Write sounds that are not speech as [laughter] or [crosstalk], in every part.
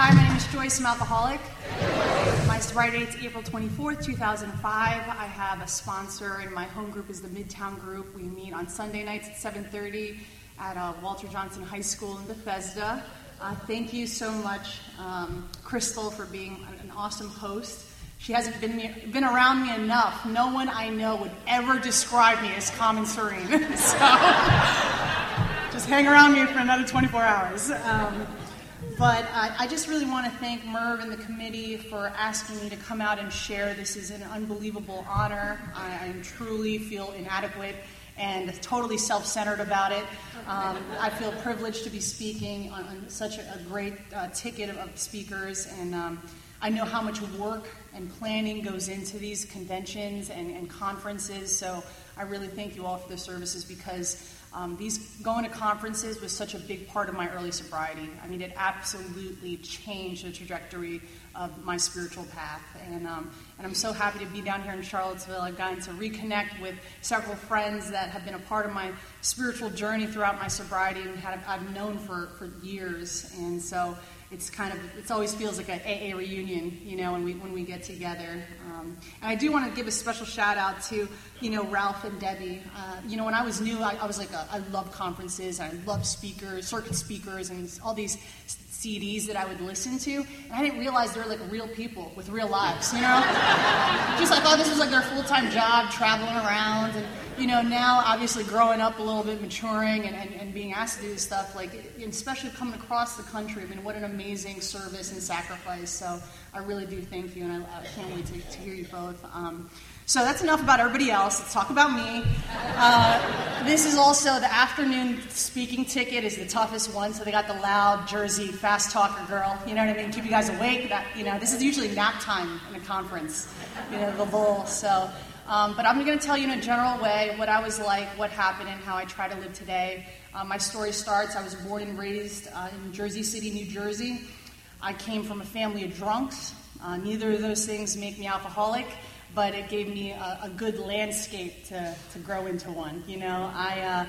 Hi, my name is Joyce. I'm alcoholic. My sobriety date is April 24th, 2005. I have a sponsor, and my home group is the Midtown Group. We meet on Sunday nights at 7:30 at uh, Walter Johnson High School in Bethesda. Uh, thank you so much, um, Crystal, for being an awesome host. She hasn't been, been around me enough. No one I know would ever describe me as calm and serene. [laughs] so just hang around me for another 24 hours. Um, but I, just really want to thank Merv and the committee for asking me to come out and share. This is an unbelievable honor. I, I truly feel inadequate and totally self centered about it. Um, I feel privileged to be speaking on, on such a, a great uh, ticket of, of, speakers, and um, I know how much work and planning goes into these conventions and, and conferences. So I really thank you all for the services because um, these going to conferences was such a big part of my early sobriety. I mean, it absolutely changed the trajectory of my spiritual path, and um, and I'm so happy to be down here in Charlottesville. I've gotten to reconnect with several friends that have been a part of my spiritual journey throughout my sobriety and I've known for for years, and so it's kind of it always feels like an AA reunion, you know, when we when we get together. Um, and I do want to give a special shout out to you know Ralph and Debbie. Uh, you know, when I was new, I, I was like a, I love conferences, I love speakers, circuit speakers, and all these CDs that I would listen to, and I didn't realize they were like real people with real lives, you know? [laughs] Just I thought this was like their full time job, traveling around, and you know, now obviously growing up a little bit, maturing, and, and, and being asked to do this stuff, like, especially coming across the country, I mean, what an amazing service and sacrifice. So I really do thank you, and I, I can't wait to, to, hear you both. Um, so that's enough about everybody else. Let's talk about me. Uh, this is also the afternoon speaking ticket is the toughest one. So they got the loud Jersey fast talker girl. You know what I mean? Keep you guys awake. That you know, this is usually nap time in a conference. You know, the lull. So, um, but I'm going to tell you in a general way what I was like, what happened, and how I try to live today. Uh, my story starts. I was born and raised uh, in Jersey City, New Jersey. I came from a family of drunks. Uh, neither of those things make me alcoholic but it gave me a, a good landscape to, to grow into one. You know, I,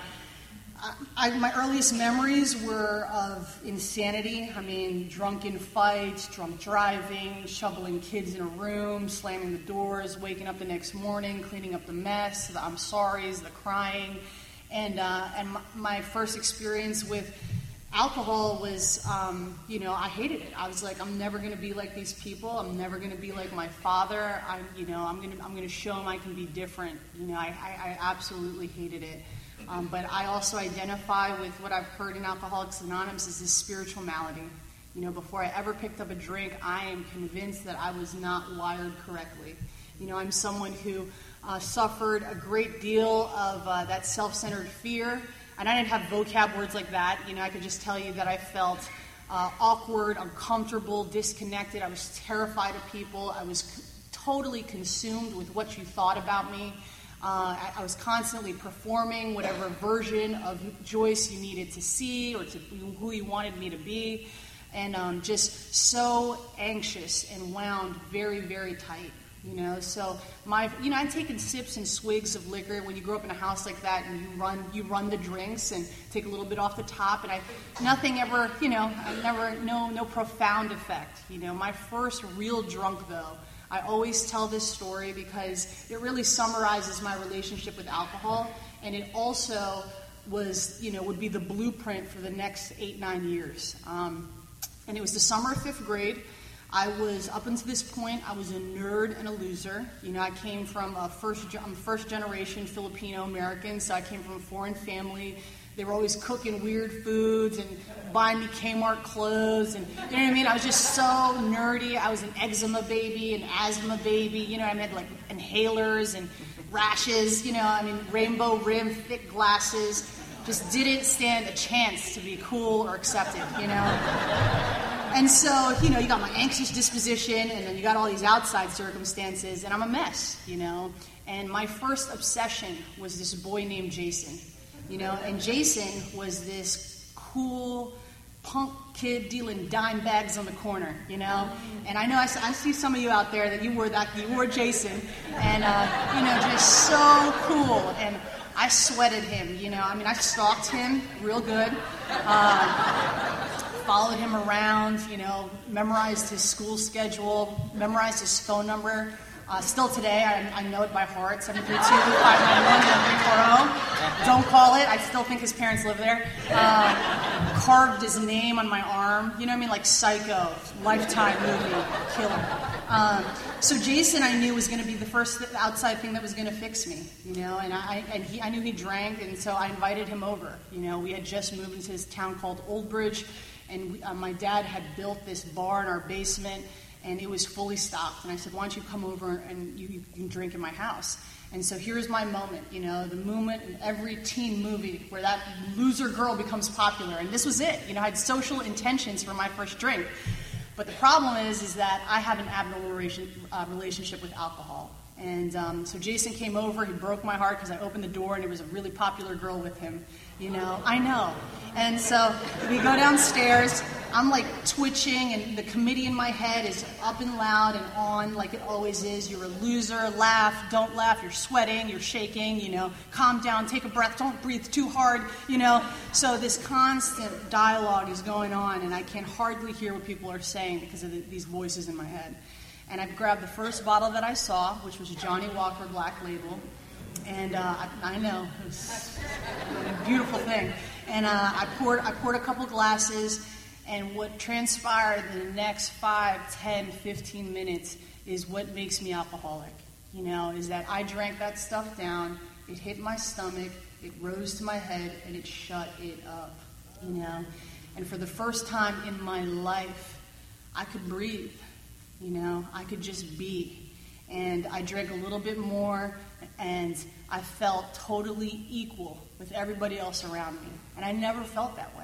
uh, I, my earliest memories were of insanity. I mean, drunken fights, drunk driving, shoveling kids in a room, slamming the doors, waking up the next morning, cleaning up the mess, the I'm sorries, the crying. And, uh, and my, my first experience with alcohol was, um, you know, I hated it. I was like, I'm never going to be like these people. I'm never going to be like my father. I'm, you know, I'm going to, I'm going to show them I can be different. You know, I, I, I absolutely hated it. Um, but I also identify with what I've heard in Alcoholics Anonymous is this spiritual malady. You know, before I ever picked up a drink, I am convinced that I was not wired correctly. You know, I'm someone who uh, suffered a great deal of uh, that self centered fear and I didn't have vocab words like that. You know, I could just tell you that I felt uh, awkward, uncomfortable, disconnected. I was terrified of people. I was c- totally consumed with what you thought about me. Uh, I, I, was constantly performing whatever version of Joyce you needed to see or to who you wanted me to be, and um, just so anxious and wound very, very tight. You know, so my, you know, I'm taking sips and swigs of liquor when you grow up in a house like that, and you run, you run the drinks and take a little bit off the top, and I, nothing ever, you know, I never, no, no profound effect. You know, my first real drunk though, I always tell this story because it really summarizes my relationship with alcohol, and it also was, you know, would be the blueprint for the next eight, nine years. Um, and it was the summer of fifth grade. I was up until this point, I was a nerd and a loser. You know, I came from a first, I'm first generation Filipino American, so I came from a foreign family. They were always cooking weird foods and buying me Kmart clothes, and you know what I mean. I was just so nerdy. I was an eczema baby, an asthma baby. You know, I had like inhalers and rashes. You know, I mean, rainbow rim, thick glasses. Just didn't stand a chance to be cool or accepted. You know. And so, you know, you got my anxious disposition, and then you got all these outside circumstances, and I'm a mess, you know. And my first obsession was this boy named Jason, you know, and Jason was this cool punk kid dealing dime bags on the corner, you know. And I know I, I see some of you out there that you were that you were Jason, and uh, you know, just so cool. And I sweated him, you know. I mean, I stalked him real good. Uh, followed him around, you know, memorized his school schedule, memorized his phone number. Uh, still today, I, I, know it by heart 732 591 Don't call it. I still think his parents live there. Uh, carved his name on my arm. You know what I mean? Like Psycho, Lifetime movie, killer. Um, so Jason, I knew was going to be the first outside thing that was going to fix me. You know, and I and he, I knew he drank, and so I invited him over. You know, we had just moved into this town called Old Bridge, and we, uh, my dad had built this bar in our basement and it was fully stocked. And I said, Why don't you come over and you, you can drink in my house? And so here's my moment, you know, the moment in every teen movie where that loser girl becomes popular. And this was it. You know, I had social intentions for my first drink. But the problem is, is that I have an abnormal uh, relationship with alcohol. And um, so Jason came over. He broke my heart because I opened the door and there was a really popular girl with him. You know, I know. And so we go downstairs. I'm like twitching, and the committee in my head is up and loud and on like it always is. You're a loser. Laugh. Don't laugh. You're sweating. You're shaking. You know, calm down. Take a breath. Don't breathe too hard. You know. So this constant dialogue is going on, and I can hardly hear what people are saying because of the, these voices in my head. And I grabbed the first bottle that I saw, which was Johnnie Walker Black Label. And uh, I, I, know, it was a beautiful thing. And uh, I, poured, I poured a couple glasses, and what transpired in the next 5, 10, 15 minutes is what makes me alcoholic. You know, is that I drank that stuff down, it hit my stomach, it rose to my head, and it shut it up. You know? And for the first time in my life, I could breathe. You know, I could just be. And I drank a little bit more, and I felt totally equal with everybody else around me. And I never felt that way,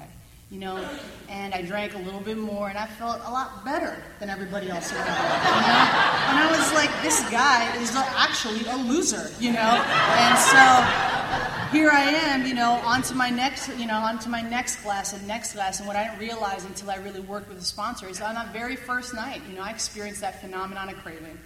you know. And I drank a little bit more, and I felt a lot better than everybody else around. You know? And I was like, this guy is actually a loser, you know. And so here I am, you know, onto my next, you know, onto my next glass and next glass. And what I didn't realize until I really worked with a sponsor is on that very first night, you know, I experienced that phenomenon of craving.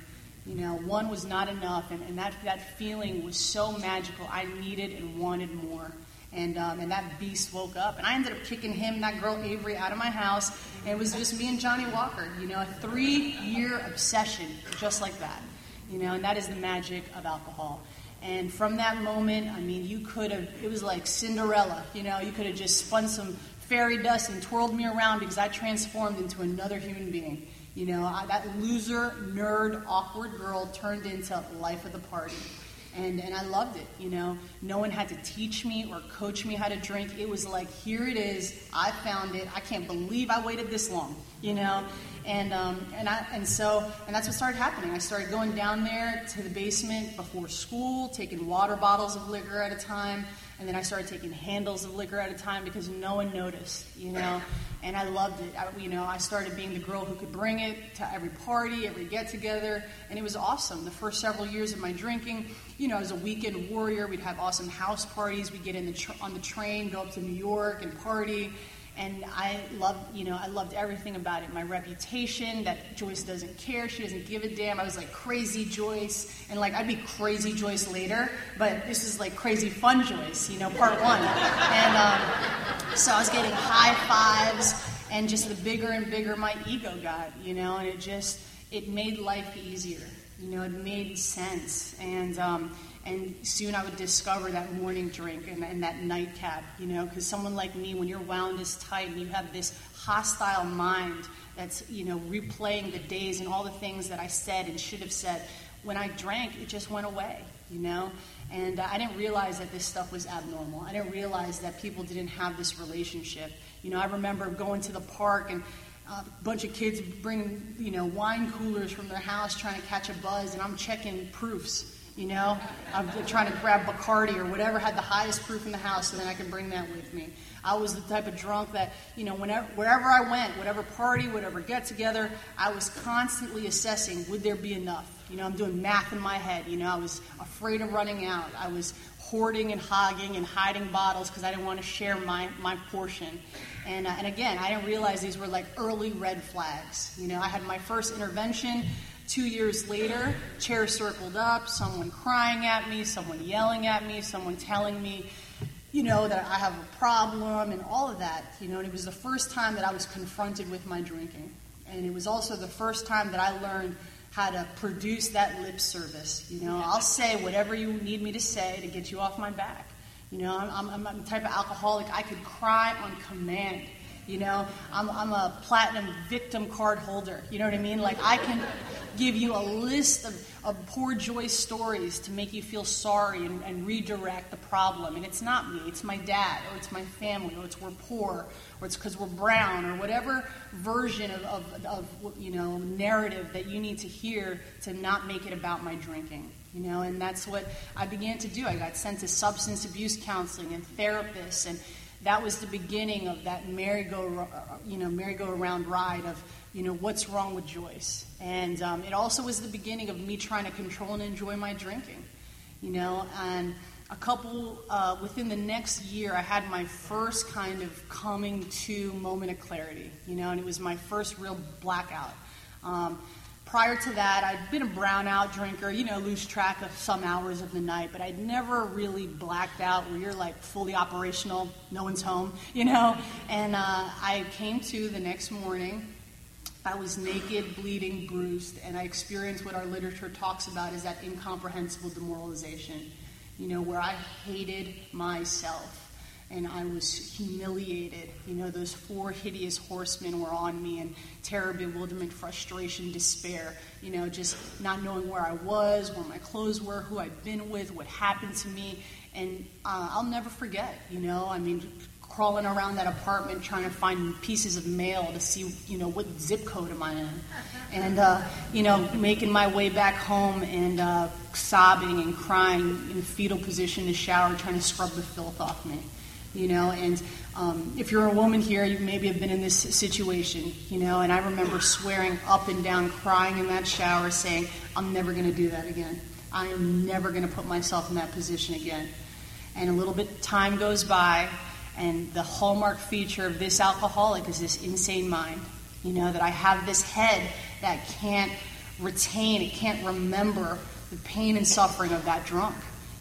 You know, one was not enough, and, and that, that feeling was so magical. I needed and wanted more. And, um, and that beast woke up. And I ended up kicking him and that girl Avery out of my house. And it was just me and Johnnie Walker, you know, a three year obsession, just like that. You know, and that is the magic of alcohol. And from that moment, I mean, you could have, it was like Cinderella, you know, you could have just spun some fairy dust and twirled me around because I transformed into another human being. You know, I, that loser, nerd, awkward girl turned into life of the party. And, and I loved it, you know. No one had to teach me or coach me how to drink. It was like, here it is. I found it. I can't believe I waited this long, you know. And, um, and, I, and so, and that's what started happening. I started going down there to the basement before school, taking water bottles of liquor at a time, and then I started taking handles of liquor at a time because no one noticed, you know. And I loved it. I, you know, I started being the girl who could bring it to every party, every get together, and it was awesome. The first several years of my drinking, you know, as a weekend warrior, we'd have awesome house parties. We'd get in the tr- on the train, go up to New York, and party and I loved, you know, I loved everything about it. My reputation, that Joyce doesn't care, she doesn't give a damn. I was like crazy Joyce, and like I'd be crazy Joyce later, but this is like crazy fun Joyce, you know, part one. And um, so I was getting high fives, and just the bigger and bigger my ego got, you know, and it just it made life easier. You know, it made sense, and um, and soon I would discover that morning drink and, and that nightcap, you know, because someone like me, when you're wound this tight and you have this hostile mind that's, you know, replaying the days and all the things that I said and should have said, when I drank, it just went away, you know? And I didn't realize that this stuff was abnormal. I didn't realize that people didn't have this relationship. You know, I remember going to the park and a bunch of kids bringing, you know, wine coolers from their house trying to catch a buzz, and I'm checking proofs you know, I'm trying to grab Bacardi or whatever had the highest proof in the house, so then I can bring that with me. I was the type of drunk that, you know, whenever, wherever I went, whatever party, whatever get together, I was constantly assessing would there be enough. You know, I'm doing math in my head. You know, I was afraid of running out. I was hoarding and hogging and hiding bottles because I didn't want to share my, my portion. And, uh, and again, I didn't realize these were like early red flags. You know, I had my first intervention Two years later, chairs circled up, someone crying at me, someone yelling at me, someone telling me, you know, that I have a problem and all of that, you know, and it was the first time that I was confronted with my drinking. And it was also the first time that I learned how to produce that lip service. You know, I'll say whatever you need me to say to get you off my back. You know, I'm, I'm, I'm the type of alcoholic, I could cry on command. You know, I'm, I'm a platinum victim card holder. You know what I mean? Like, I can give you a list of, of poor joy stories to make you feel sorry and, and redirect the problem. And it's not me, it's my dad, or it's my family, or it's we're poor, or it's because we're brown, or whatever version of, of, of, you know, narrative that you need to hear to not make it about my drinking. You know, and that's what I began to do. I got sent to substance abuse counseling and therapists and that was the beginning of that merry-go, you know, merry-go-around ride of, you know, what's wrong with Joyce. And um, it also was the beginning of me trying to control and enjoy my drinking, you know. And a couple, uh, within the next year, I had my first kind of coming to moment of clarity, you know, and it was my first real blackout. Um, Prior to that, I'd been a brownout drinker, you know, lose track of some hours of the night, but I'd never really blacked out where you're like fully operational, no one's home, you know. And uh, I came to the next morning. I was naked, bleeding, bruised, and I experienced what our literature talks about is that incomprehensible demoralization, you know, where I hated myself and I was humiliated. You know, those four hideous horsemen were on me, and terror, bewilderment, frustration, despair. You know, just not knowing where I was, where my clothes were, who I'd been with, what happened to me. And uh, I'll never forget, you know, I mean, crawling around that apartment trying to find pieces of mail to see, you know, what zip code am I in. And, uh, you know, making my way back home and uh, sobbing and crying in a fetal position in the shower, trying to scrub the filth off me you know and um, if you're a woman here you maybe have been in this situation you know and i remember swearing up and down crying in that shower saying i'm never going to do that again. I am never going to put myself in that position again. And a little bit time goes by and the hallmark feature of this alcoholic is this insane mind you know that i have this head that can't retain it can't remember the pain and suffering of that drunk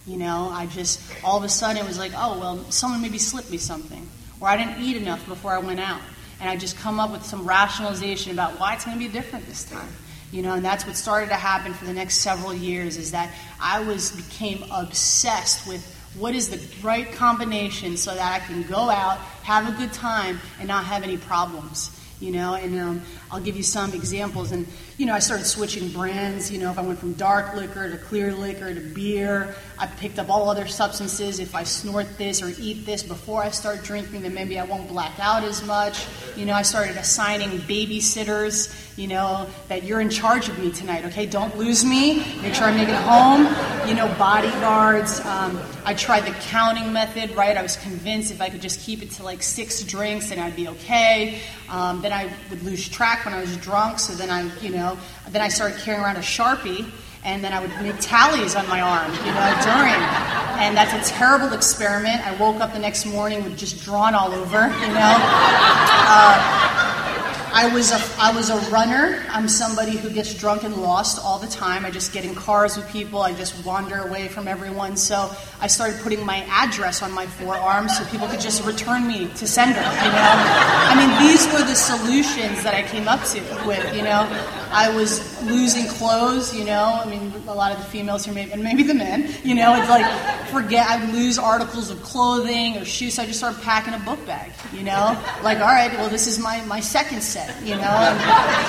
you know, I just, all of a sudden it was like, oh, well, someone maybe slipped me something. Or I didn't eat enough before I went out. And I just come up with some rationalization about why it's going to be different this time. You know, and that's what started to happen for the next several years is that I was became obsessed with what is the right combination so that I can go out, have a good time, and not have any problems you know, and um, I'll give you some examples. And, you know, I started switching brands, you know, if I went from dark liquor to clear liquor to beer, I picked up all other substances. If I snort this or eat this before I start drinking, then maybe I won't black out as much. You know, I started assigning babysitters, you know, that you're in charge of me tonight, okay? Don't lose me. Make sure I make it home. You know, bodyguards. Um, I tried the counting method, right? I was convinced if I could just keep it to like six drinks, then I'd be okay. Um, then I would lose track when I was drunk, so then I, you know, then I started carrying around a Sharpie and then I would make tallies on my arm, you know, during. And that's a terrible experiment. I woke up the next morning with just drawn all over, [laughs] you know. Uh, I was a I was a runner. I'm somebody who gets drunk and lost all the time. I just get in cars with people. I just wander away from everyone. So I started putting my address on my forearm so people could just return me to sender. You know, I mean these were the solutions that I came up to with. You know, I was losing clothes. You know, I mean a lot of the females here, maybe, and maybe the men. You know, it's like forget I'd lose articles of clothing or shoes. So I just started packing a book bag. You know, like all right, well this is my my second set you know. And,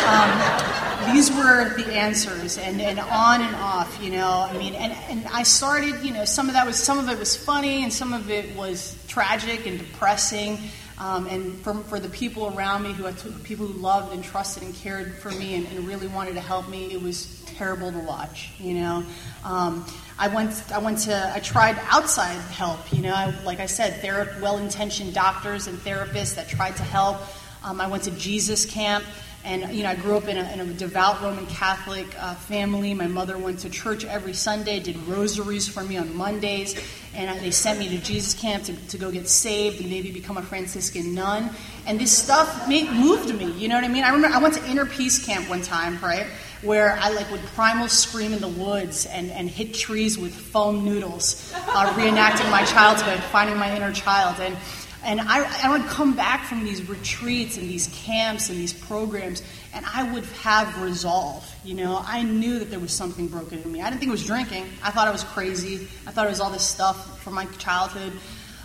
um, these were the answers, and, and on and off, you know. I mean, and, and I started, you know, some of that was some of it was funny, and some of it was tragic and depressing. Um, and for, for the people around me, who people who loved and trusted and cared for me and, and really wanted to help me, it was terrible to watch. You know, um, I went, I went to, I tried outside help. You know, I, like I said, there are well-intentioned doctors and therapists that tried to help. Um, I went to Jesus camp, And, you know, I grew up in a, in a devout Roman Catholic uh, family. My mother went to church every Sunday, did rosaries for me on Mondays, and they sent me to Jesus Camp to, to go get saved and maybe become a Franciscan nun. And this stuff made, moved me, you know what I mean? I remember I went to Inner Peace Camp one time, right? Where I like would primal scream in the woods and, and hit trees with foam noodles, uh, reenacting my childhood, finding my inner child. And and I, I would come back from these retreats and these camps and these programs, and I would have resolve. You know, I knew that there was something broken in me. I didn't think it was drinking. I thought I was crazy. I thought it was all this stuff from my childhood.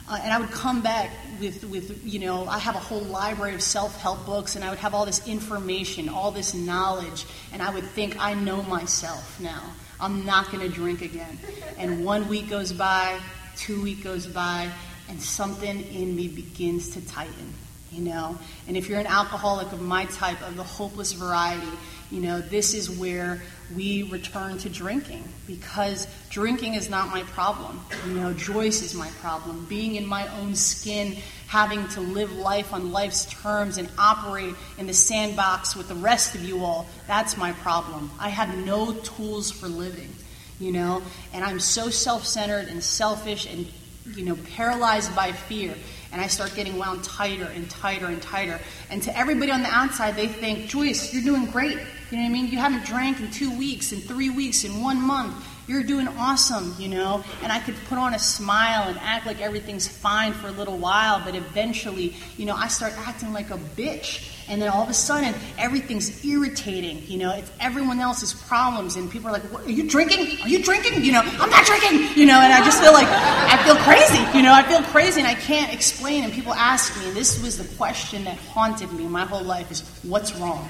Uh, and I would come back with, with, you know, I have a whole library of self help books, and I would have all this information, all this knowledge, and I would think, I know myself now. I'm not going to drink again. And one week goes by, two week goes by, and something in me begins to tighten, you know. And if you're an alcoholic of my type, of the hopeless variety, you know, this is where we return to drinking because drinking is not my problem. You know, Joyce is my problem. Being in my own skin, having to live life on life's terms and operate in the sandbox with the rest of you all, that's my problem. I have no tools for living, you know, and I'm so self centered and selfish and you know, paralyzed by fear. And I start getting wound tighter and tighter and tighter. And to everybody on the outside, they think, Joyce, you're doing great. You know what I mean? You haven't drank in two weeks, in three weeks, in one month. You're doing awesome, you know? And I could put on a smile and act like everything's fine for a little while, but eventually, you know, I start acting like a bitch. And then all of a sudden everything's irritating you know? It's everyone else's problems and people are like are you drinking? Are you drinking? You know i'm not drinking! You know and i just feel like i feel crazy you know? I feel crazy and i can't explain and people ask me and this was the question that haunted me my whole life is what's wrong?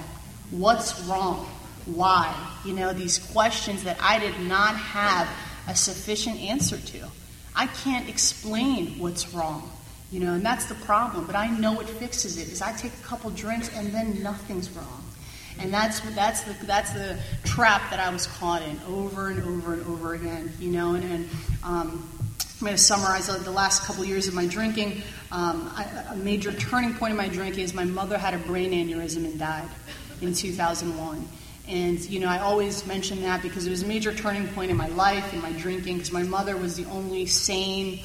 What's wrong why you know these questions that i did not have a sufficient answer to i can't explain what's wrong you know, and that's the problem. But I know it fixes it is I take a couple drinks and then nothing's wrong. And that's that's the that's the trap that I was caught in over and over and over again. You know, and, and um, I'm going to summarize the last couple years of my drinking. Um, I, a major turning point in my drinking is my mother had a brain aneurysm and died in 2001. And, you know, I always mention that because it was a major turning point in my life, and my drinking, because my mother was the only sane,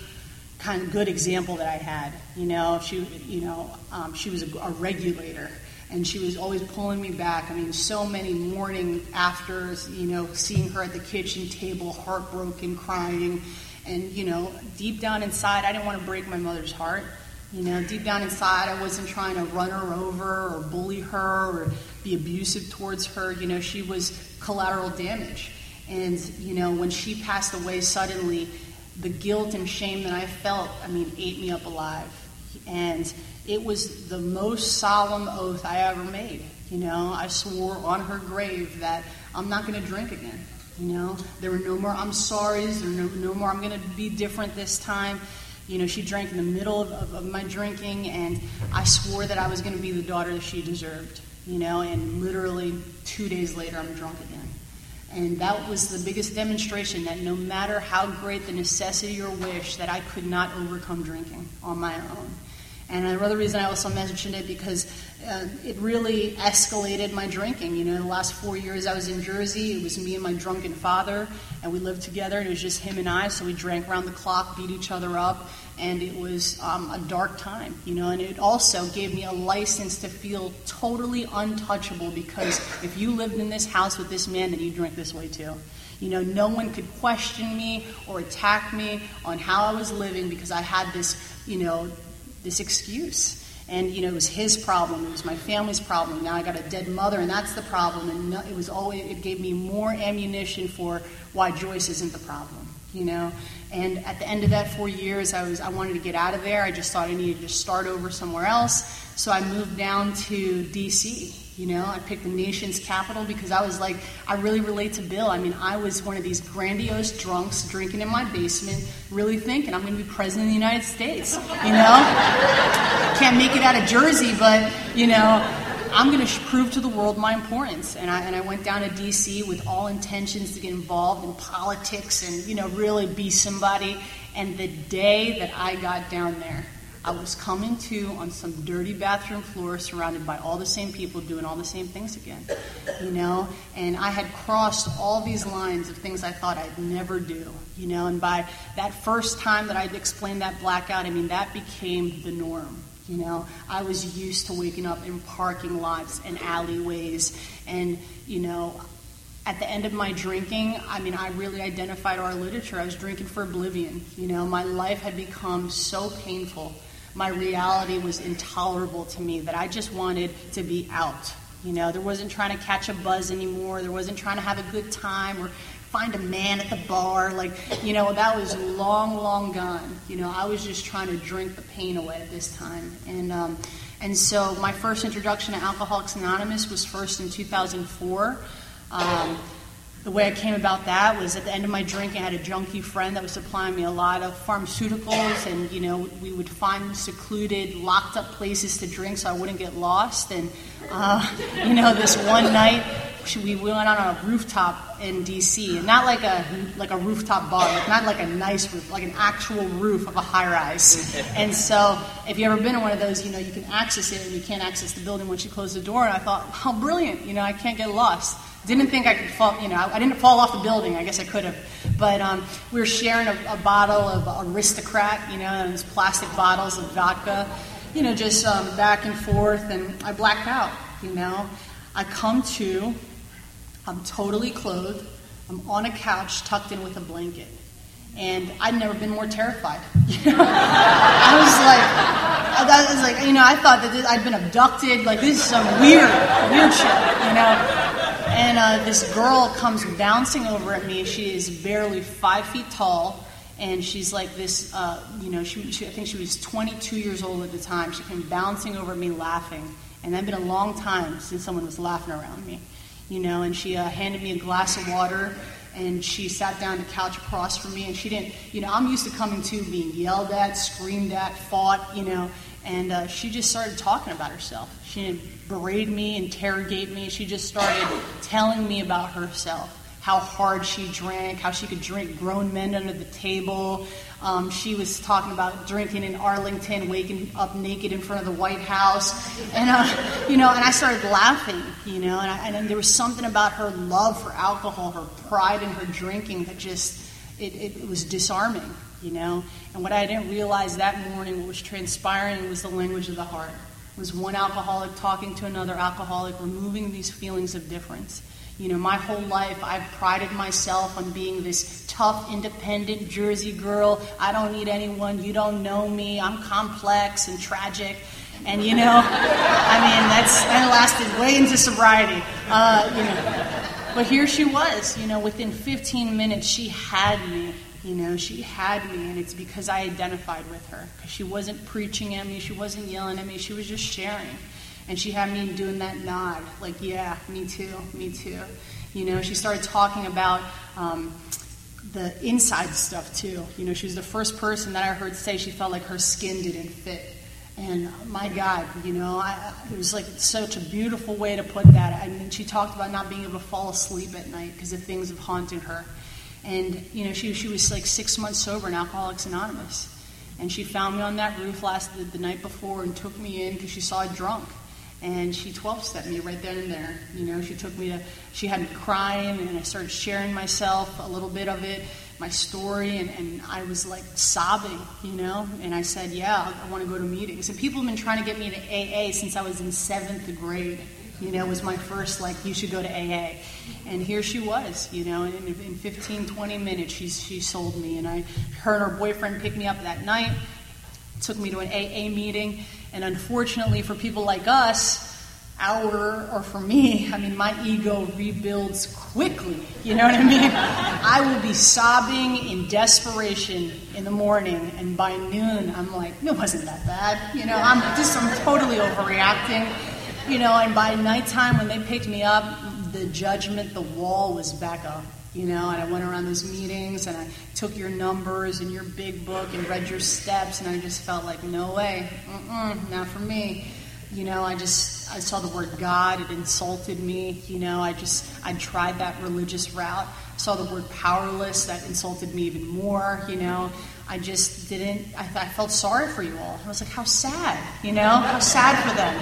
kind of good example that I had. You know, she, you know, um, she was a, a, regulator, and she was always pulling me back. I mean, so many morning afters, you know, seeing her at the kitchen table, heartbroken, crying, and you know, deep down inside, I didn't want to break my mother's heart. You know, deep down inside, I wasn't trying to run her over or bully her or be abusive towards her. You know, she was collateral damage. And, you know, when she passed away suddenly, the guilt and shame that I felt, I mean, ate me up alive. And it was the most solemn oath I ever made. You know, I swore on her grave that I'm not going to drink again. You know, there were no more I'm sorry's, there were no, no more I'm going to be different this time. You know, she drank in the middle of, of, of my drinking, and I swore that I was going to be the daughter that she deserved. You know, and literally two days later, I'm drunk again. And that was the biggest demonstration that no matter how great the necessity or wish, that I could not overcome drinking on my own. And another reason I also mentioned it because uh, it really escalated my drinking. You know, the last four years I was in Jersey, it was me and my drunken father, and we lived together, and it was just him and I. So we drank around the clock, beat each other up, and it was um, a dark time. You know, and it also gave me a license to feel totally untouchable because if you lived in this house with this man, then you drink this way too. You know, no one could question me or attack me on how I was living because I had this, you know, this excuse. And you know, it was his problem. It was my family's problem. Now I got a dead mother, and that's the problem. And it was always it gave me more ammunition for why Joyce isn't the problem. You know, and at the end of that four years, I was I wanted to get out of there. I just thought I needed to start over somewhere else. So I moved down to D.C. You know, I picked the nation's capital because I was like, I really relate to Bill. I mean, I was one of these grandiose drunks drinking in my basement, really thinking I'm going to be president of the United States. You know, can't make it out of Jersey, but you know, I'm going to prove to the world my importance. And I, and I went down to D.C. with all intentions to get involved in politics and, you know, really be somebody. And the day that I got down there, I was coming to on some dirty bathroom floor surrounded by all the same people doing all the same things again, you know? And I had crossed all these lines of things I thought I'd never do, you know? And by that first time that I'd explained that blackout, I mean, that became the norm. You know, I was used to waking up in parking lots and alleyways, and you know, at the end of my drinking, I mean, I really identified our literature. I was drinking for oblivion. You know, my life had become so painful my reality was intolerable to me that I just wanted to be out. You know, there wasn't trying to catch a buzz anymore. There wasn't trying to have a good time or find a man at the bar. Like, you know, that was long, long gone. You know, I was just trying to drink the pain away at this time. And, um, and so my first introduction to Alcoholics Anonymous was first in 2004. Um, the way I came about that was at the end of my drinking, I had a junkie friend that was supplying me a lot of pharmaceuticals, and you know we would find secluded, locked up places to drink so I wouldn't get lost. And uh, [laughs] you know, this one night we went on a rooftop in D.C. and not like a like a rooftop bar, like not like a nice roof, like an actual roof of a high rise. And so, if you ever been in one of those, you know you can access it and you can't access the building once you close the door. And I thought, how brilliant! You know, I can't get lost. Didn't think I could fall, you know, I didn't fall off the building. I guess I could have. But um, we were sharing a, a, bottle of Aristocrat, you know, those plastic bottles of vodka, you know, just um, back and forth. And I blacked out, you know. I come to, I'm totally clothed. I'm on a couch tucked in with a blanket. And I'd never been more terrified. You [laughs] know? I was like, I was like, you know, I thought that this, I'd been abducted. Like this is some weird, weird shit, you know and uh, this girl comes bouncing over at me. She is barely five feet tall, and she's like this. Uh, you know, she, she, I think she was 22 years old at the time. She came bouncing over at me, laughing, and that'd been a long time since someone was laughing around me. You know, and she uh, handed me a glass of water, and she sat down the couch across from me, and she didn't. You know, I'm used to coming to being yelled at, screamed at, fought. You know, and uh, she just started talking about herself. She didn't berate me, interrogate me. She just started telling me about herself, how hard she drank, how she could drink grown men under the table. Um, she was talking about drinking in Arlington, waking up naked in front of the White House, and uh, you know, and I started laughing, you know, and, I, and there was something about her love for alcohol, her pride in her drinking that just it, it was disarming you know. And what I didn't realize that morning, what was transpiring, was the language of the heart. It was one alcoholic talking to another alcoholic, removing these feelings of difference. You know, my whole life I've prided myself on being this tough, independent Jersey girl. I don't need anyone. You don't know me. I'm complex and tragic. And you know, I mean, that's that lasted way into sobriety. Uh, you know, but here she was. You know, within 15 minutes, she had me. You know, she had me, and it's because I identified with her. Because she wasn't preaching at me, she wasn't yelling at me, she was just sharing. And she had me doing that nod, like, yeah, me too, me too. You know, she started talking about um, the inside stuff too. You know, she was the first person that I heard say she felt like her skin didn't fit. And my God, you know, I, it was like such a beautiful way to put that. I mean, she talked about not being able to fall asleep at night because the things have haunted her. And, you know, she, she was like six months sober in Alcoholics Anonymous. And she found me on that roof last the, the night before and took me in because she saw I drunk. And she 12 stepped me right then and there. You know, she took me to, she had me crying, and I started sharing myself, a little bit of it, my story, and, and I was like sobbing, you know. And I said, Yeah, I, want to go to meetings. And people have been trying to get me to AA since I was in seventh grade you know, was my first, like, you should go to AA. And here she was, you know, in, in 15, 20 minutes, she, she sold me. And I, her and her boyfriend picked me up that night, took me to an AA meeting. And unfortunately, for people like us, our, or for me, I mean, my ego rebuilds quickly. You know what I mean? I will be sobbing in desperation in the morning, and by noon, I'm like, it wasn't that bad. You know, I'm just, I'm totally overreacting you know, and by nighttime when they picked me up, the judgment, the wall was back up. You know, and I went around those meetings and I took your numbers and your big book and read your steps, and I just felt like, no way, Mm-mm, not for me. You know, I just I saw the word God, it insulted me. You know, I just I tried that religious route. I saw the word powerless, that insulted me even more. You know, I just didn't, I, I felt sorry for you all. I was like, how sad, you know, how sad for them.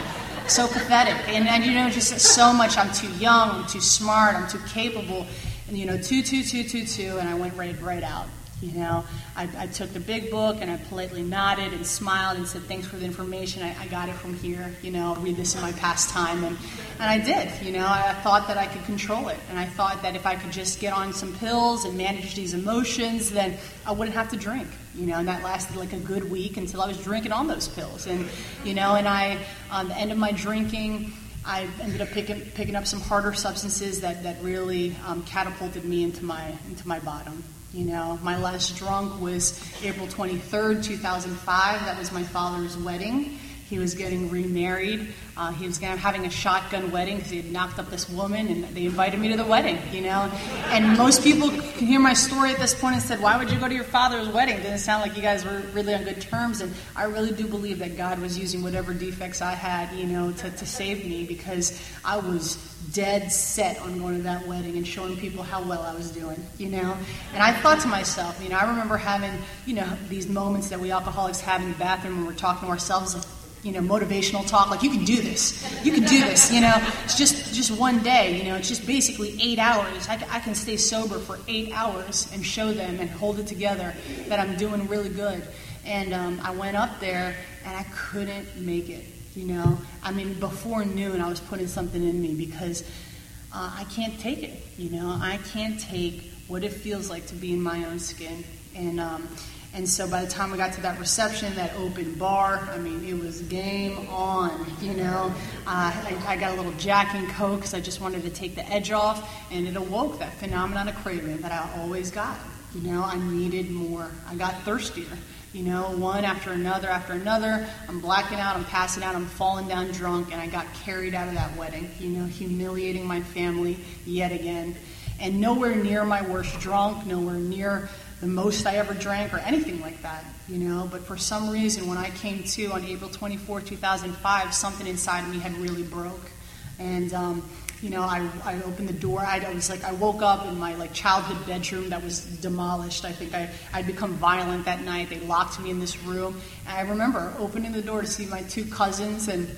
So pathetic. And, and you know, just so much, I'm too young, I'm too smart, I'm too capable. And, you know, two, two, two, two, two, and I went right, right out. You know, I, I, took the big book and I politely nodded and smiled and said, "Thanks for the information. I, I, got it from here. You know, I'll read this in my pastime." And and I did. You know, I, I thought that I could control it, and I thought that if I could just get on some pills and manage these emotions, then I wouldn't have to drink. You know, and that lasted like a good week until I was drinking on those pills. And you know, and I, on the end of my drinking. I ended up picking, picking up some harder substances that, that really um, catapulted me into my into my bottom. You know, my last drunk was April 23rd, 2005. That was my father's wedding. He was getting remarried. Uh, he was having a shotgun wedding because he had knocked up this woman, and they invited me to the wedding. You know, and most people can hear my story at this point and said, "Why would you go to your father's wedding?" Didn't sound like you guys were really on good terms. And I really do believe that God was using whatever defects I had, you know, to, to save me because I was dead set on going to that wedding and showing people how well I was doing, you know? And I thought to myself, you know, I remember having, you know, these moments that we alcoholics have in the bathroom when we're talking to ourselves, like, you know, motivational talk, like you can do this, you can do this, you know. It's just just one day, you know. It's just basically eight hours. I, I can stay sober for eight hours and show them and hold it together that I'm doing really good. And um, I went up there and I couldn't make it. You know, I mean, before noon, I was putting something in me because uh, I can't take it. You know, I can't take what it feels like to be in my own skin. And um, and so by the time we got to that reception, that open bar, I mean, it was game on. You know, uh, I, I, got a little Jack and Coke because I just wanted to take the edge off, and it awoke that phenomenon of craving that I always got. You know, I needed more. I got thirstier you know, one after another after another. I'm blacking out, I'm passing out, I'm falling down drunk, and I got carried out of that wedding, you know, humiliating my family yet again. And nowhere near my worst drunk, nowhere near the most I ever drank or anything like that, you know. But for some reason, when I came to on April 24, 2005, something inside me had really broke. And, um, you know, I, I opened the door. I, I, was like, I woke up in my like childhood bedroom that was demolished. I think I, I'd become violent that night. They locked me in this room. And I remember opening the door to see my two cousins and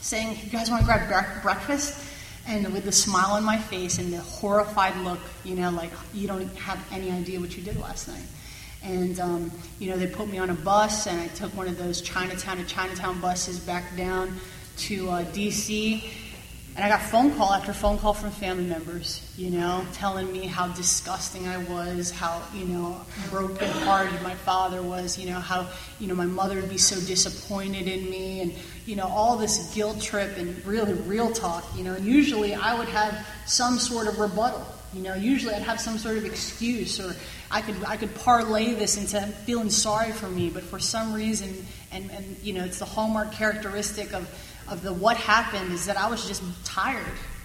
saying, You guys want to grab bre- breakfast? And with the smile on my face and the horrified look, you know, like you don't have any idea what you did last night. And, um, you know, they put me on a bus and I took one of those Chinatown to Chinatown buses back down to uh, D.C. And I got phone call after phone call from family members, you know, telling me how disgusting I was, how, you know, broken hearted my father was, you know, how, you know, my mother would be so disappointed in me and, you know, all this guilt trip and really real talk, you know. Usually I would have some sort of rebuttal. You know, usually I'd have some sort of excuse or I could I could parlay this into feeling sorry for me, but for some reason and, and you know, it's the hallmark characteristic of of the what happened is that I was just tired.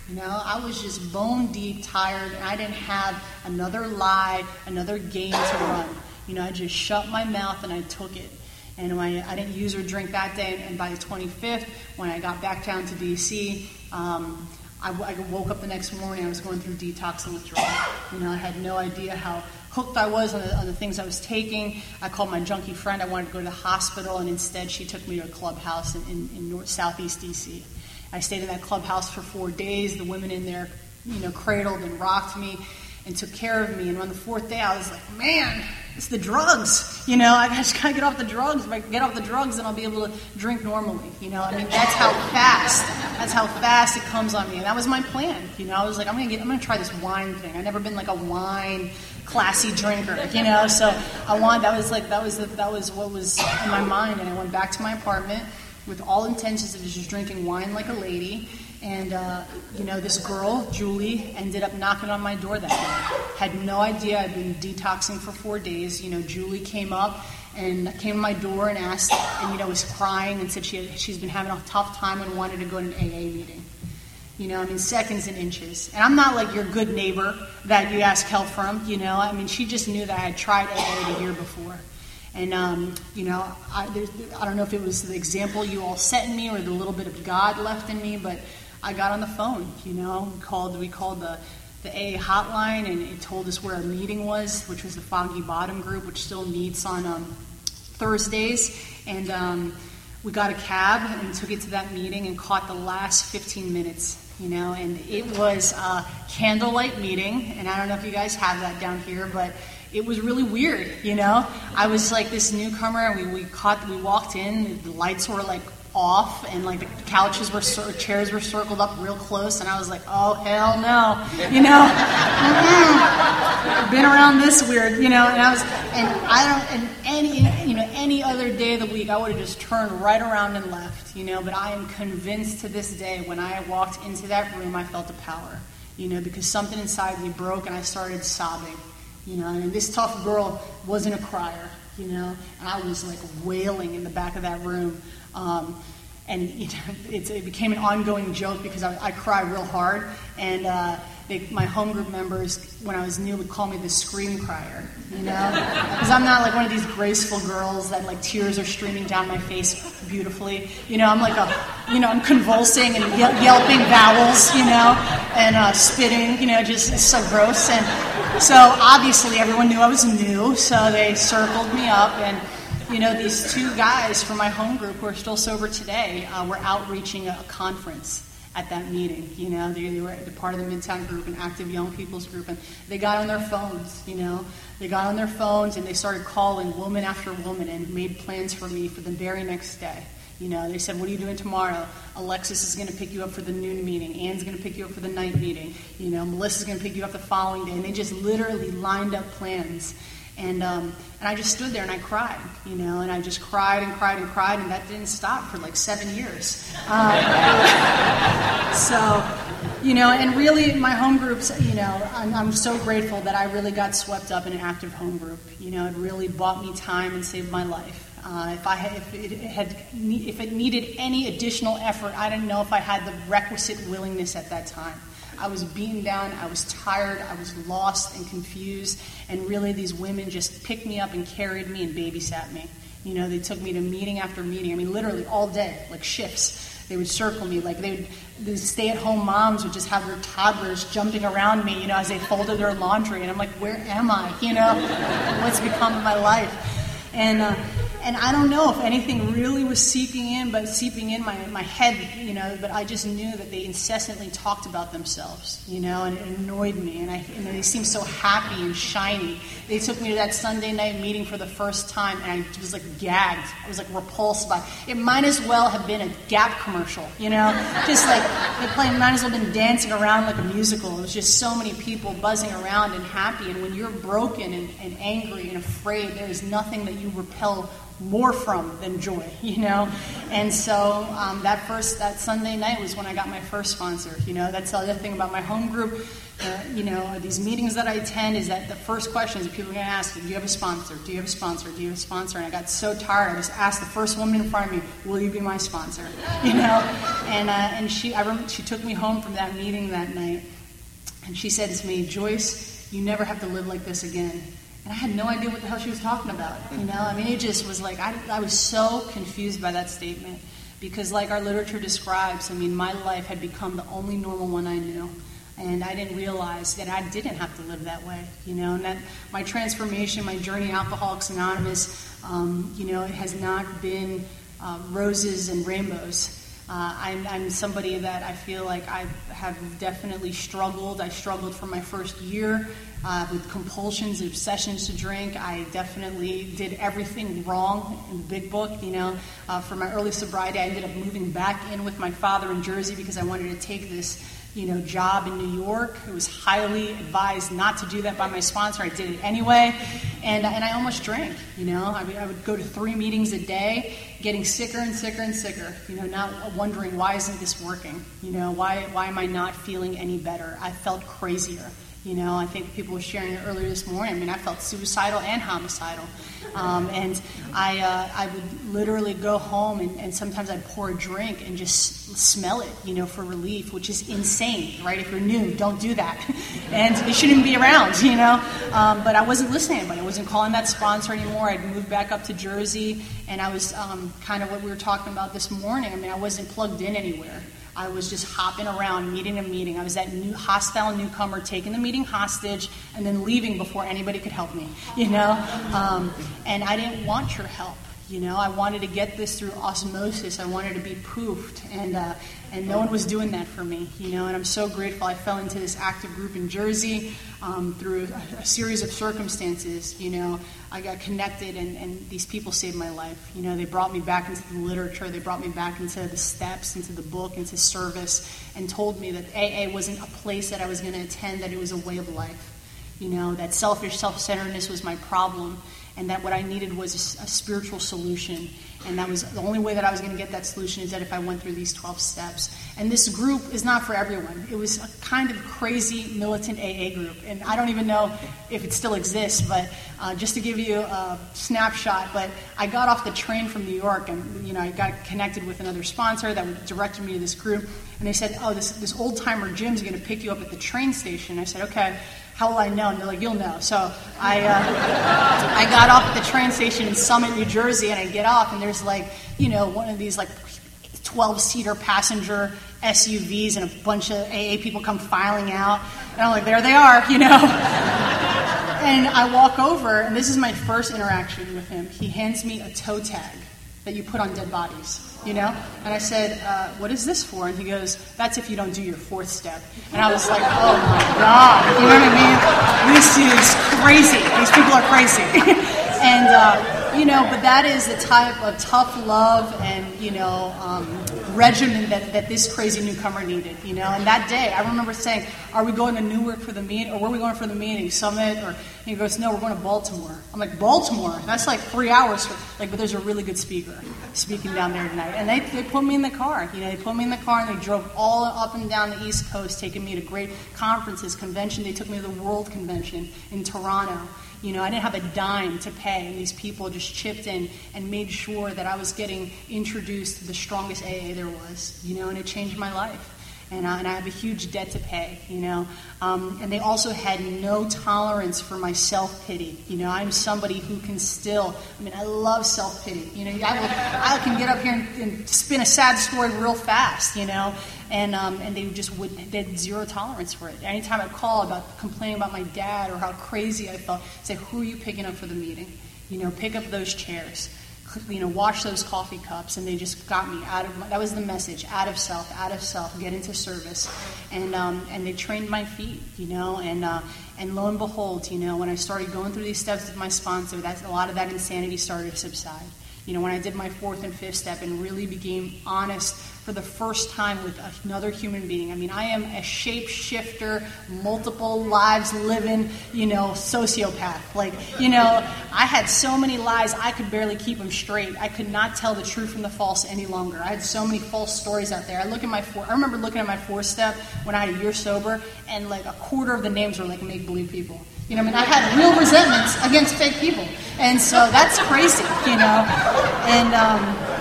You know, I was just bone deep tired, and I didn't have another lie, another game to run. You know, I just shut my mouth and I took it. And I, I didn't use or drink that day. And by the 25th, when I got back down to DC, um, I, I woke up the next morning. I was going through detox and withdrawal. You know, I had no idea how hooked I was on the, on the, things I was taking. I called my junkie friend. I wanted to go to the hospital, and instead she took me to a clubhouse in, in, in north, southeast DC. I stayed in that clubhouse for four days. The women in there, you know, cradled and rocked me and took care of me. And on the fourth day, I was like, man, it's the drugs. You know, I just gotta get off the drugs. If I get off the drugs, then I'll be able to drink normally. You know, I mean, that's how fast, that's how fast it comes on me. And that was my plan. You know, I was like, I'm gonna get, I'm gonna try this wine thing. I've never been like a wine classy drinker, you know. So I want that was like that was the, that was what was in my mind, and I went back to my apartment with all intentions of just drinking wine like a lady. And uh, you know, this girl Julie ended up knocking on my door that day. Had no idea I'd been detoxing for four days. You know, Julie came up and came to my door and asked, and you know, was crying and said she had, she's been having a tough time and wanted to go to an AA meeting. You know, I mean, seconds and inches. And I'm not like your good neighbor that you ask help from, you know. I mean, she just knew that I had tried AA the year before. And, um, you know, I, I don't know if it was the example you all set in me or the little bit of God left in me, but I got on the phone, you know, we called, we called the, the AA hotline, and it told us where our meeting was, which was the Foggy Bottom group, which still meets on um, Thursdays. And um, we got a cab and took it to that meeting and caught the last 15 minutes. You know, and it was a candlelight meeting, and I don't know if you guys have that down here, but it was really weird. You know, I was like this newcomer, and we, we caught, we walked in, the lights were like off and like the couches were chairs were circled up real close and i was like oh hell no you know [laughs] been around this weird you know and i was and i don't and any the week i would have just turned right around and left you know but i am convinced to this day when i walked into that room i felt a power you know because something inside me broke and i started sobbing you know and this tough girl wasn't a crier you know and i was like wailing in the back of that room um, and you know, [laughs] it became an ongoing joke because I, I cry real hard. And uh, they, my home group members, when I was new, would call me the scream crier, you know? Because I'm not like one of these graceful girls that like tears are streaming down my face beautifully. You know, I'm like a, you know, I'm convulsing and yelping vowels, you know, and uh, spitting, you know, just so gross. And so obviously everyone knew I was new, so they circled me up and you know, these two guys from my home group who are still sober today uh, were outreaching a, a conference at that meeting. You know, they, they were part of the Midtown group, an active young people's group, and they got on their phones. You know, they got on their phones and they started calling woman after woman and made plans for me for the very next day. You know, they said, "What are you doing tomorrow?" Alexis is going to pick you up for the noon meeting. Ann's going to pick you up for the night meeting. You know, Melissa's going to pick you up the following day, and they just literally lined up plans. And, um, and I just stood there and I cried, you know, and I just cried and cried and cried, and that didn't stop for like seven years. Um, so, you know, and really my home groups, you know, I'm, I'm, so grateful that I really got swept up in an active home group. You know, it really bought me time and saved my life. Uh, if I had, if it had, if it needed any additional effort, I didn't know if I had the requisite willingness at that time. I was beaten down, I was tired, I was lost and confused, and really these women just picked me up and carried me and babysat me. You know, they took me to meeting after meeting. I mean, literally all day, like shifts. They would circle me, like they would. The stay-at-home moms would just have their toddlers jumping around me, you know, as they folded their laundry, and I'm like, where am I? You know, [laughs] what's become of my life? And uh, and I don't know if anything really was seeping in, but seeping in my, my head, you know, but I just knew that they incessantly talked about themselves, you know, and it annoyed me. And, I, and they seemed so happy and shiny. They took me to that Sunday night meeting for the first time, and I was like gagged. I was like repulsed by it. It might as well have been a Gap commercial, you know? just like, they might as well have been dancing around like a musical. It was just so many people buzzing around and happy. And when you're broken and, and angry and afraid, there is nothing that you repel more from than joy, [laughs] you know. And so um, that first that Sunday night was when I got my first sponsor. You know, that's the other thing about my home group. Uh, you know, these meetings that I attend is that the first questions is people are going to ask, "Do you have a sponsor? Do you have a sponsor? Do you have a sponsor?" And I got so tired. I just asked the first woman in front of me, "Will you be my sponsor?" [laughs] You know, and uh, and she I remember she took me home from that meeting that night, and she said to me, "Joyce, you never have to live like this again." And I had no idea what the hell she was talking about. You know, I mean, it just was like, I, I was so confused by that statement. Because, like our literature describes, I mean, my life had become the only normal one I knew. And I didn't realize that I didn't have to live that way, you know, and that my transformation, my journey, Alcoholics Anonymous, um, you know, it has not been uh, roses and rainbows. Uh, I'm, I'm, somebody that I feel like I have definitely struggled. I struggled for my first year uh, with compulsions and obsessions to drink. I definitely did everything wrong in the big book. You know, uh, for my early sobriety, I ended up moving back in with my father in Jersey because I wanted to take this you know, job in New York. It was highly advised not to do that by my sponsor. I did it anyway, and, and I almost drank. You know, I, I would go to three meetings a day, getting sicker and sicker and sicker. You know, not wondering why isn't this working? You know, why why am I not feeling any better? I felt crazier. You know, I think people were sharing it earlier this morning. I mean, I felt suicidal and homicidal. Um, and I, uh, I would literally go home and, and, sometimes I'd pour a drink and just smell it, you know, for relief, which is insane, right? If you're new, don't do that. [laughs] and it shouldn't be around, you know. Um, but I wasn't listening But I wasn't calling that sponsor anymore. I'd moved back up to Jersey and I was um, kind of what we were talking about this morning. I mean, I wasn't plugged in anywhere. I was just hopping around, meeting to meeting. I was that new hostile newcomer, taking the meeting hostage, and then leaving before anybody could help me, you know? Um, and I didn't want your help. You know, I wanted to get this through osmosis. I wanted to be poofed, and uh, and no one was doing that for me. You know, and I'm so grateful. I fell into this active group in Jersey um, through a, a, series of circumstances. You know, I got connected, and, and these people saved my life. You know, they brought me back into the literature. They brought me back into the steps, into the book, into service, and told me that AA wasn't a place that I was going to attend. That it was a way of life. You know, that selfish self-centeredness was my problem and that what I needed was a, a spiritual solution. And that was the only way that I was going to get that solution is that if I went through these 12 steps. And this group is not for everyone. It was a kind of crazy militant AA group. And I don't even know if it still exists, but uh, just to give you a snapshot, but I got off the train from New York and, you know, I got connected with another sponsor that directed me to this group. And they said, oh, this, this old timer Jim's going to pick you up at the train station. I said, okay how will I know? And they're like, you'll know. So I, uh, [laughs] I got off at the train station in Summit, New Jersey, and I get off, and there's like, you know, one of these like 12 seater passenger SUVs, and a bunch of AA people come filing out. And I'm like, there they are, you know. [laughs] and I walk over, and this is my first interaction with him. He hands me a toe tag that you put on dead bodies you know? And I said, uh, What is this for? And he goes, That's if you don't do your fourth step. And I was like, Oh my God. You know what I mean? This is crazy. These people are crazy. [laughs] and, uh, you know, but that is the type of tough love and, you know, um, regimen that, that this crazy newcomer needed, you know. And that day, I remember saying, "Are we going to Newark for the meet, or where are we going for the meeting? Summit?" Or he goes, "No, we're going to Baltimore." I'm like, "Baltimore? That's like three hours." For, like, but there's a really good speaker speaking down there tonight, and they they put me in the car. You know, they put me in the car and they drove all up and down the East Coast, taking me to great conferences, convention. They took me to the World Convention in Toronto. You know, I didn't have a dime to pay, and these people just chipped in and made sure that I was getting introduced to the strongest AA there was. You know, and it changed my life and, uh, and I have a huge debt to pay, you know. Um, and they also had no tolerance for my self pity. You know, I'm somebody who can still, I mean, I love self pity. You know, I, will, I can get up here and, and, spin a sad story real fast, you know. And, um, and they just would, they had zero tolerance for it. Anytime I call about complaining about my dad or how crazy I felt, say, who are you picking up for the meeting? You know, pick up those chairs you know, wash those coffee cups, and they just got me out of. My, that was the message: out of self, out of self, get into service, and um, and they trained my feet, you know, and uh, and lo and behold, you know, when I started going through these steps with my sponsor, that's a lot of that insanity started to subside. You know, when I did my fourth and fifth step and really became honest for the first time with another human being. I mean, I am a shapeshifter, multiple lives living, you know, sociopath. Like, you know, I had so many lies, I could barely keep them straight. I could not tell the truth from the false any longer. I had so many false stories out there. I look at my four, I remember looking at my fourth step when I had a year sober, and like a quarter of the names were like make believe people. You know, I mean, I had real resentments against fake people, and so that's crazy, you know. And um,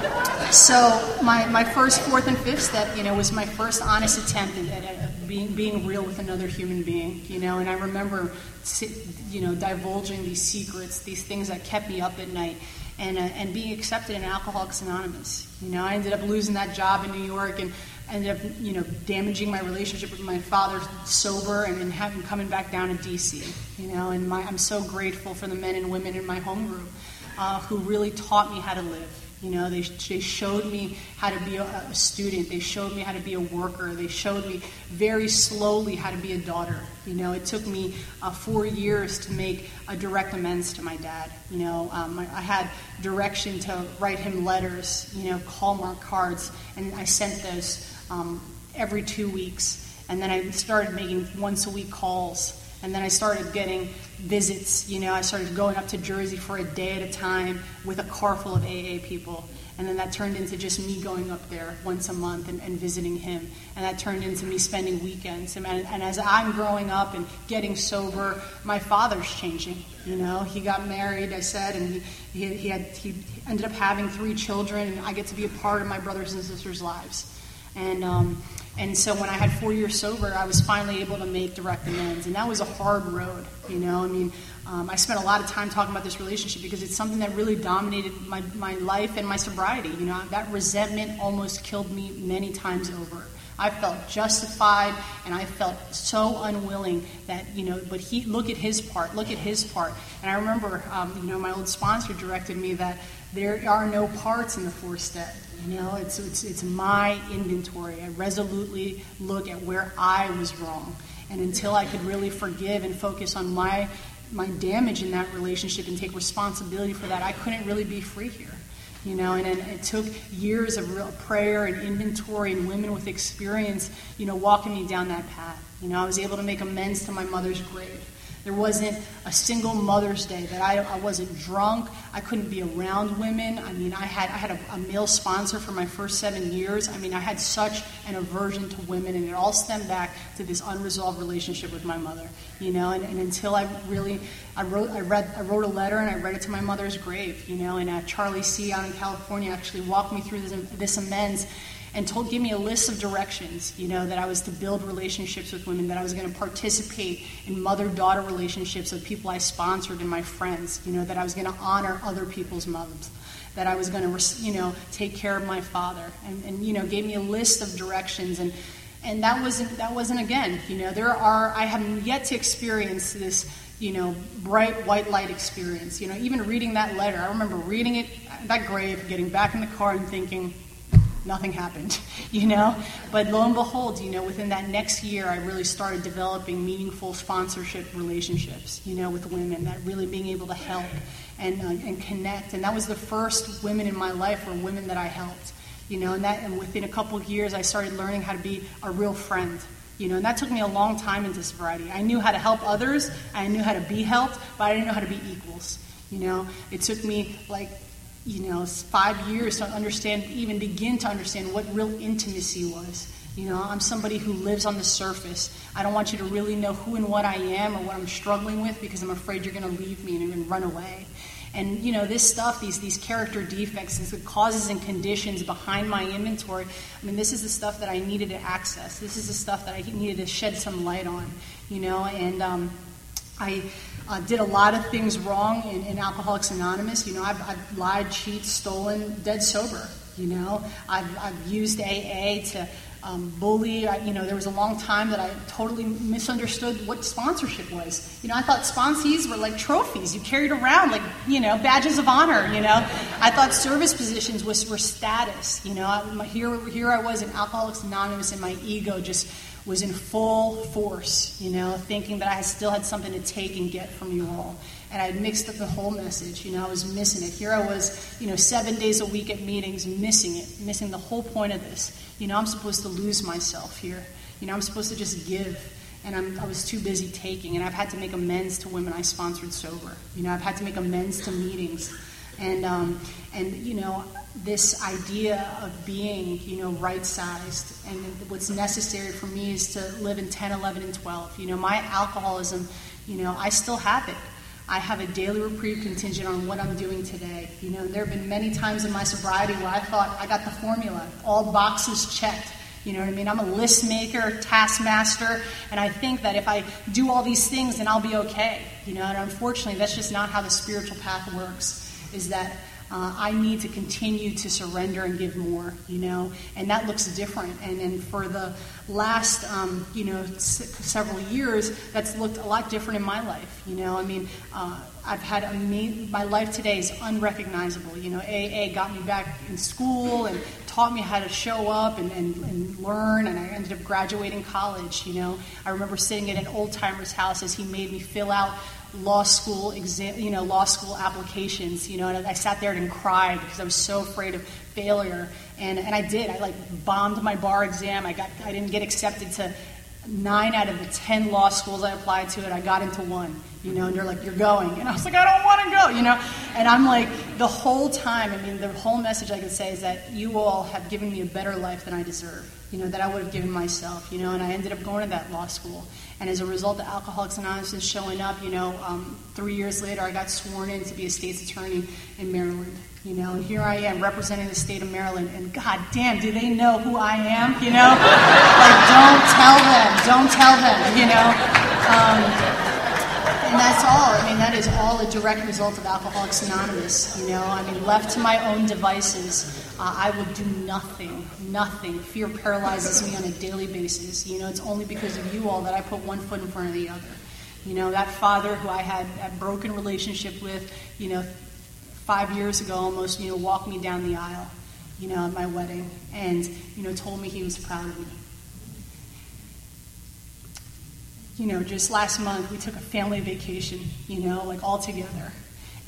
so my, my first fourth and fifth step, you know, was my first honest attempt at, at, being being real with another human being, you know. And I remember, you know, divulging these secrets, these things that kept me up at night, and uh, and being accepted in Alcoholics Anonymous. You know, I ended up losing that job in New York and ended up, you know, damaging my relationship with my father sober and then having coming back down to DC. You know, and my, I'm so grateful for the men and women in my home group uh, who really taught me how to live you know, they, they showed me how to be a, a, student. They showed me how to be a worker. They showed me very slowly how to be a daughter. You know, it took me uh, four years to make a direct amends to my dad. You know, um, I, I, had direction to write him letters, you know, Hallmark cards, and I sent those um, every two weeks. And then I started making once a week calls and then I started getting visits. You know, I started going up to Jersey for a day at a time with a car full of AA people. And then that turned into just me going up there once a month and, and visiting him. And that turned into me spending weekends. And, and as I'm growing up and getting sober, my father's changing. You know, he got married, I said, and he, he, had, he ended up having three children, and I get to be a part of my brothers and sisters' lives. And, um, and so when I had four years sober, I was finally able to make direct amends. And that was a hard road, you know. I mean, um, I spent a lot of time talking about this relationship because it's something that really dominated my, my life and my sobriety. You know, that resentment almost killed me many times over. I felt justified and I felt so unwilling that, you know, but he, look at his part, look at his part. And I remember, um, you know, my old sponsor directed me that there are no parts in the four step. You know, it's, it's, it's my inventory. I resolutely look at where I was wrong. And until I could really forgive and focus on my, my damage in that relationship and take responsibility for that, I couldn't really be free here. You know, and, and it took years of real prayer and inventory and women with experience, you know, walking me down that path. You know, I was able to make amends to my mother's grave. There wasn't a single Mother's Day that I, I wasn't drunk. I couldn't be around women. I mean, I had I had a, a, male sponsor for my first seven years. I mean, I had such an aversion to women, and it all stemmed back to this unresolved relationship with my mother. You know, and, and until I really, I wrote, I read, I wrote a letter, and I read it to my mother's grave. You know, and uh, Charlie C. out in California actually walked me through this, this amends and told give me a list of directions you know that i was to build relationships with women that i was going to participate in mother-daughter relationships with people i sponsored and my friends you know that i was going to honor other people's mothers that i was going to you know take care of my father and, and you know gave me a list of directions and and that wasn't that wasn't again you know there are i have yet to experience this you know bright white light experience you know even reading that letter i remember reading it that grave getting back in the car and thinking nothing happened, [laughs] you know? But lo and behold, you know, within that next year, I really started developing meaningful sponsorship relationships, you know, with women, that really being able to help and, uh, and connect. And that was the first women in my life were women that I helped, you know, and, that, and within a couple of years, I started learning how to be a real friend. You know, and that took me a long time into sobriety. I knew how to help others, I knew how to be helped, but I didn't know how to be equals. You know, it took me like you know, five years to understand, even begin to understand what real intimacy was. You know, I'm somebody who lives on the surface. I don't want you to really know who and what I am or what I'm struggling with because I'm afraid you're going to leave me and, run away. And you know, this stuff, these these character defects, these the causes and conditions behind my inventory. I mean, this is the stuff that I needed to access. This is the stuff that I needed to shed some light on. You know, and um, I uh, did a lot of things wrong in, in Alcoholics Anonymous. You know, I've, I've, lied, cheated, stolen, dead sober. You know, I've, I've used AA to um, bully. I, you know, there was a long time that I totally misunderstood what sponsorship was. You know, I thought sponsees were like trophies you carried around, like you know, badges of honor. You know, I thought service positions was were status. You know, I, here here I was in Alcoholics Anonymous, and my ego just was in full force, you know, thinking that I still had something to take and get from you all. And I had mixed up the whole message, you know, I was missing it. Here I was, you know, seven days a week at meetings, missing it, missing the whole point of this. You know, I'm supposed to lose myself here. You know, I'm supposed to just give. And I'm, I was too busy taking. And I've had to make amends to women I sponsored sober. You know, I've had to make amends to meetings. And, um, and you know, this idea of being, you know, right sized. And what's necessary for me is to live in 10, 11, and 12. You know, my alcoholism, you know, I still have it. I have a daily reprieve contingent on what I'm doing today. You know, there have been many times in my sobriety where I thought I got the formula, all boxes checked. You know what I mean? I'm a list maker, taskmaster, and I think that if I do all these things, then I'll be okay. You know, and unfortunately, that's just not how the spiritual path works. Is that uh, I need to continue to surrender and give more, you know, and that looks different. And, and for the last, um, you know, s- several years, that's looked a lot different in my life, you know. I mean, uh, I've had a ama- my life today is unrecognizable. You know, AA got me back in school and taught me how to show up and, and, and learn, and I ended up graduating college. You know, I remember sitting at an old timer's house as he made me fill out law school exam, you know, law school applications, you know, and I sat there and cried because I was so afraid of failure. And, and I did. I like bombed my bar exam. I got, I didn't get accepted to nine out of the ten law schools I applied to, and I got into one. You know, and they're like, "You're going," and I was like, "I don't want to go," you know. And I'm like, the whole time. I mean, the whole message I can say is that you all have given me a better life than I deserve. You know, that I would have given myself. You know, and I ended up going to that law school. And as a result of Alcoholics Anonymous showing up, you know, um, three years later, I got sworn in to be a state's attorney in Maryland. You know, and here I am representing the state of Maryland, and God damn, do they know who I am? You know, [laughs] like don't tell them, don't tell them. You know, um, and that's all. I mean, that is all a direct result of Alcoholics Anonymous. You know, I mean, left to my own devices, uh, I will do nothing, nothing. Fear paralyzes me on a daily basis. You know, it's only because of you all that I put one foot in front of the other. You know, that father who I had a broken relationship with, you know, five years ago almost, you know, walked me down the aisle, you know, at my wedding, and, you know, told me he was proud of me. You know, just last month we took a family vacation, you know, like all together.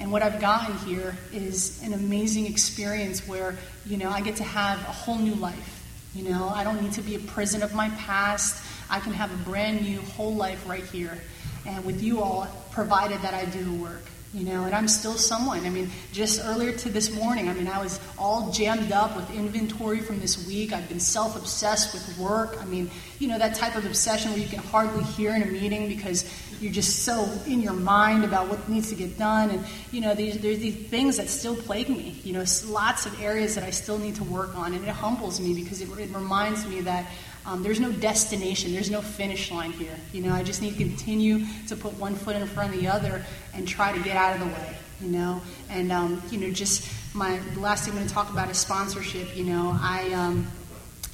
And what I've gotten here is an amazing experience where, you know, I get to have a whole new life. You know, I don't need to be a prison of my past. I can have a brand new whole life right here. And with you all, provided that I do the work you know, and I'm still someone. I mean, just earlier to this morning, I mean, I was all jammed up with inventory from this week. I've been self obsessed with work. I mean, you know, that type of obsession where you can hardly hear in a meeting because you're just so in your mind about what needs to get done. And, you know, there's, there's these things that still plague me. You know, lots of areas that I still need to work on. And it humbles me because it, it reminds me that um, there's no destination, there's no finish line here. You know, I just need to continue to put one foot in front of the other and try to get out of the way. You know, and um, you know, just my the last thing I'm going to talk about is sponsorship. You know, I um,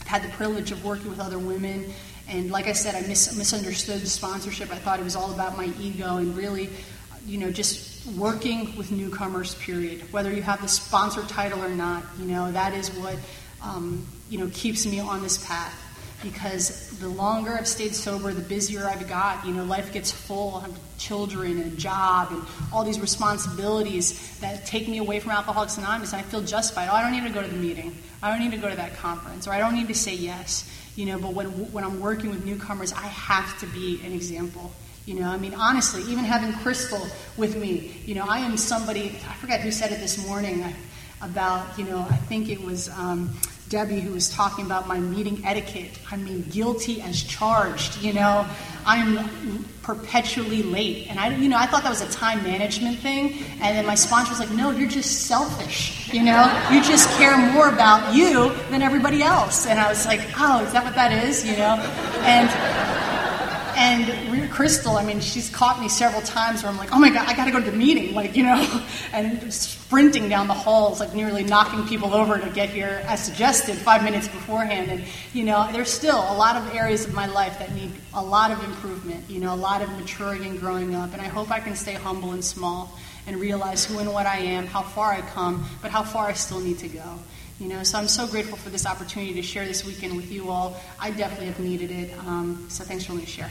had the privilege of working with other women, and like I said, I mis- misunderstood sponsorship. I thought it was all about my ego, and really, you know, just working with newcomers. Period. Whether you have the sponsor title or not, you know, that is what um, you know keeps me on this path because the longer I've stayed sober, the busier I've got. You know, life gets full. I have children and a job and all these responsibilities that take me away from Alcoholics Anonymous, and I feel justified. Oh, I don't need to go to the meeting. I don't need to go to that conference, or I don't need to say yes. You know, but when when I'm working with newcomers, I have to be an example. You know, I mean, honestly, even having Crystal with me, you know, I am somebody. I forget who said it this morning about, you know, I think it was. Um, Debbie, who was talking about my meeting etiquette. I mean, guilty as charged. You know, I'm perpetually late, and I, you know, I thought that was a time management thing. And then my sponsor was like, "No, you're just selfish. You know, you just care more about you than everybody else." And I was like, "Oh, is that what that is?" You know, and and Crystal, I mean, she's caught me several times where I'm like, oh my God, I got to go to the meeting, like, you know, [laughs] and sprinting down the halls, like nearly knocking people over to get here as suggested five minutes beforehand. And, you know, there's still a lot of areas of my life that need a lot of improvement, you know, a lot of maturing and growing up. And I hope I can stay humble and small and realize who and what I am, how far I come, but how far I still need to go. You know, so I'm so grateful for this opportunity to share this weekend with you all. I definitely have needed it. Um, so thanks for letting me share.